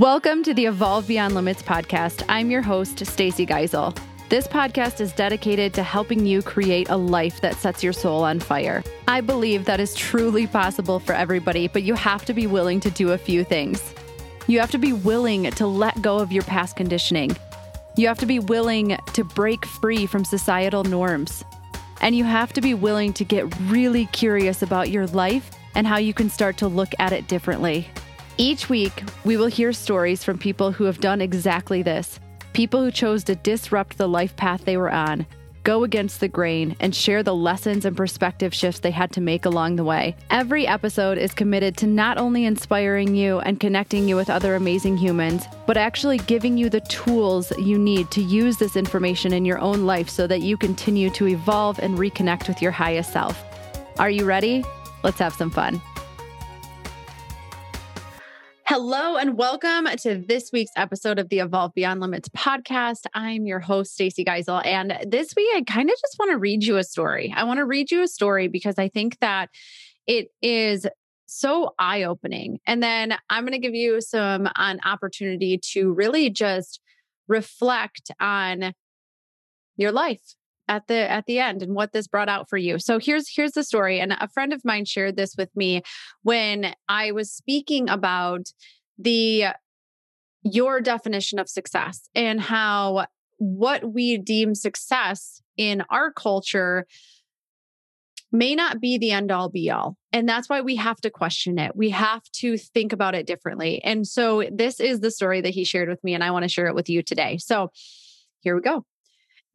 Welcome to the Evolve Beyond Limits podcast. I'm your host, Stacy Geisel. This podcast is dedicated to helping you create a life that sets your soul on fire. I believe that is truly possible for everybody, but you have to be willing to do a few things. You have to be willing to let go of your past conditioning. You have to be willing to break free from societal norms. And you have to be willing to get really curious about your life and how you can start to look at it differently. Each week, we will hear stories from people who have done exactly this people who chose to disrupt the life path they were on, go against the grain, and share the lessons and perspective shifts they had to make along the way. Every episode is committed to not only inspiring you and connecting you with other amazing humans, but actually giving you the tools you need to use this information in your own life so that you continue to evolve and reconnect with your highest self. Are you ready? Let's have some fun. Hello and welcome to this week's episode of the Evolve Beyond Limits podcast. I'm your host, Stacey Geisel. And this week, I kind of just want to read you a story. I want to read you a story because I think that it is so eye opening. And then I'm going to give you some an opportunity to really just reflect on your life at the at the end and what this brought out for you. So here's here's the story and a friend of mine shared this with me when I was speaking about the your definition of success and how what we deem success in our culture may not be the end all be all. And that's why we have to question it. We have to think about it differently. And so this is the story that he shared with me, and I want to share it with you today. So here we go.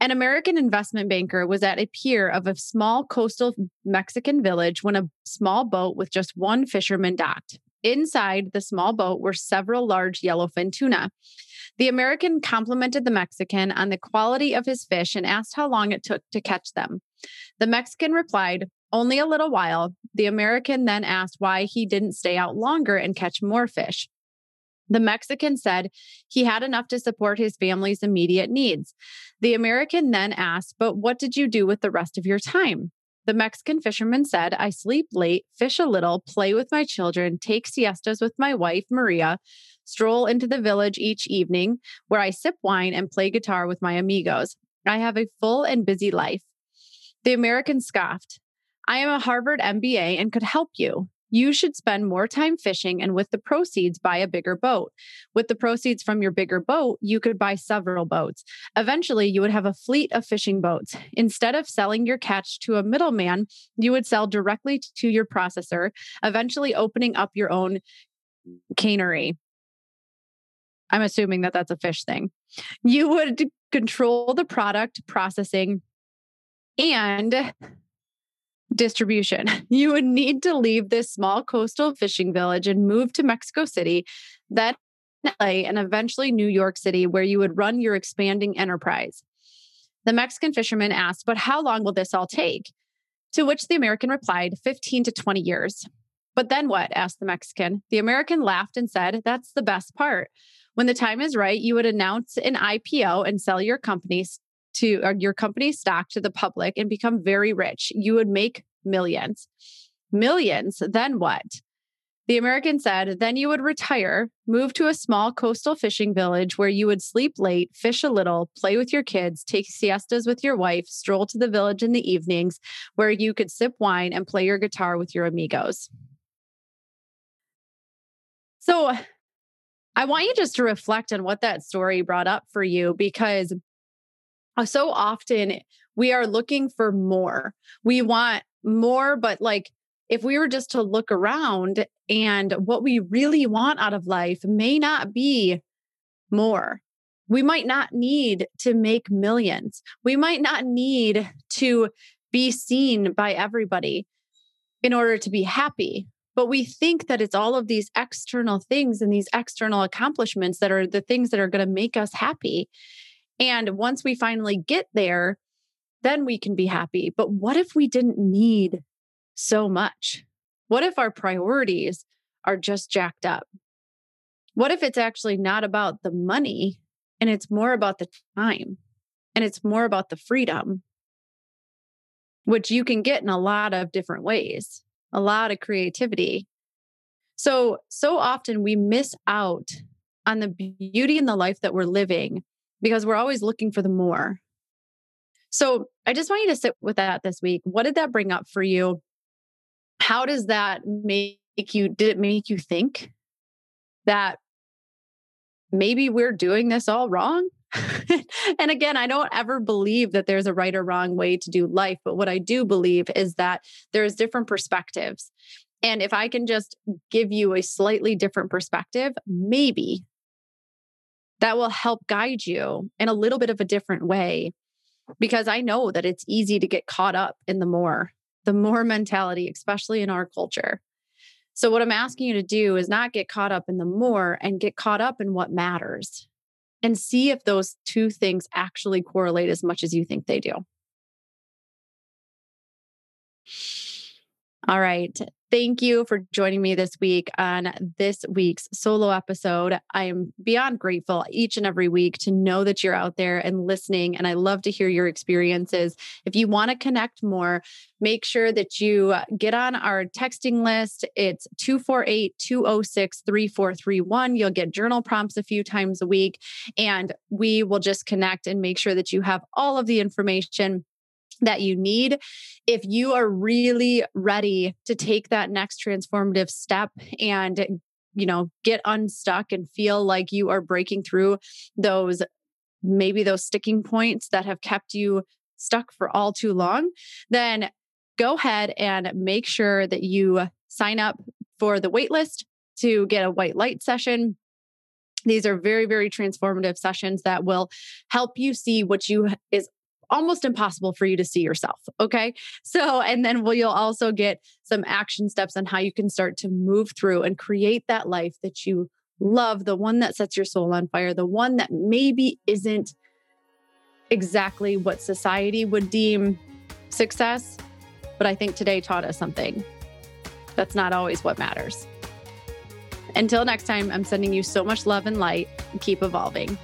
An American investment banker was at a pier of a small coastal Mexican village when a small boat with just one fisherman docked. Inside the small boat were several large yellowfin tuna. The American complimented the Mexican on the quality of his fish and asked how long it took to catch them. The Mexican replied, Only a little while. The American then asked why he didn't stay out longer and catch more fish. The Mexican said he had enough to support his family's immediate needs. The American then asked, But what did you do with the rest of your time? The Mexican fisherman said, I sleep late, fish a little, play with my children, take siestas with my wife, Maria, stroll into the village each evening where I sip wine and play guitar with my amigos. I have a full and busy life. The American scoffed, I am a Harvard MBA and could help you. You should spend more time fishing and with the proceeds, buy a bigger boat. With the proceeds from your bigger boat, you could buy several boats. Eventually, you would have a fleet of fishing boats. Instead of selling your catch to a middleman, you would sell directly to your processor, eventually opening up your own cannery. I'm assuming that that's a fish thing. You would control the product processing and distribution. You would need to leave this small coastal fishing village and move to Mexico City, then LA, and eventually New York City, where you would run your expanding enterprise. The Mexican fisherman asked, But how long will this all take? To which the American replied, 15 to 20 years. But then what? asked the Mexican. The American laughed and said, That's the best part. When the time is right, you would announce an IPO and sell your companies to your company's stock to the public and become very rich. You would make millions. Millions, then what? The American said, then you would retire, move to a small coastal fishing village where you would sleep late, fish a little, play with your kids, take siestas with your wife, stroll to the village in the evenings where you could sip wine and play your guitar with your amigos. So I want you just to reflect on what that story brought up for you because Uh, so often we are looking for more. We want more, but like if we were just to look around and what we really want out of life may not be more. We might not need to make millions. We might not need to be seen by everybody in order to be happy. But we think that it's all of these external things and these external accomplishments that are the things that are going to make us happy. And once we finally get there, then we can be happy. But what if we didn't need so much? What if our priorities are just jacked up? What if it's actually not about the money and it's more about the time and it's more about the freedom, which you can get in a lot of different ways, a lot of creativity. So, so often we miss out on the beauty in the life that we're living because we're always looking for the more. So I just want you to sit with that this week. What did that bring up for you? How does that make you, did it make you think that maybe we're doing this all wrong? and again, I don't ever believe that there's a right or wrong way to do life. But what I do believe is that there's different perspectives. And if I can just give you a slightly different perspective, maybe that will help guide you in a little bit of a different way. Because I know that it's easy to get caught up in the more, the more mentality, especially in our culture. So, what I'm asking you to do is not get caught up in the more and get caught up in what matters and see if those two things actually correlate as much as you think they do. All right. Thank you for joining me this week on this week's solo episode. I am beyond grateful each and every week to know that you're out there and listening. And I love to hear your experiences. If you want to connect more, make sure that you get on our texting list. It's 248 206 3431. You'll get journal prompts a few times a week, and we will just connect and make sure that you have all of the information that you need if you are really ready to take that next transformative step and you know get unstuck and feel like you are breaking through those maybe those sticking points that have kept you stuck for all too long then go ahead and make sure that you sign up for the waitlist to get a white light session. These are very very transformative sessions that will help you see what you is almost impossible for you to see yourself. Okay. So, and then we'll, you'll also get some action steps on how you can start to move through and create that life that you love, the one that sets your soul on fire, the one that maybe isn't exactly what society would deem success. But I think today taught us something. That's not always what matters. Until next time, I'm sending you so much love and light. Keep evolving.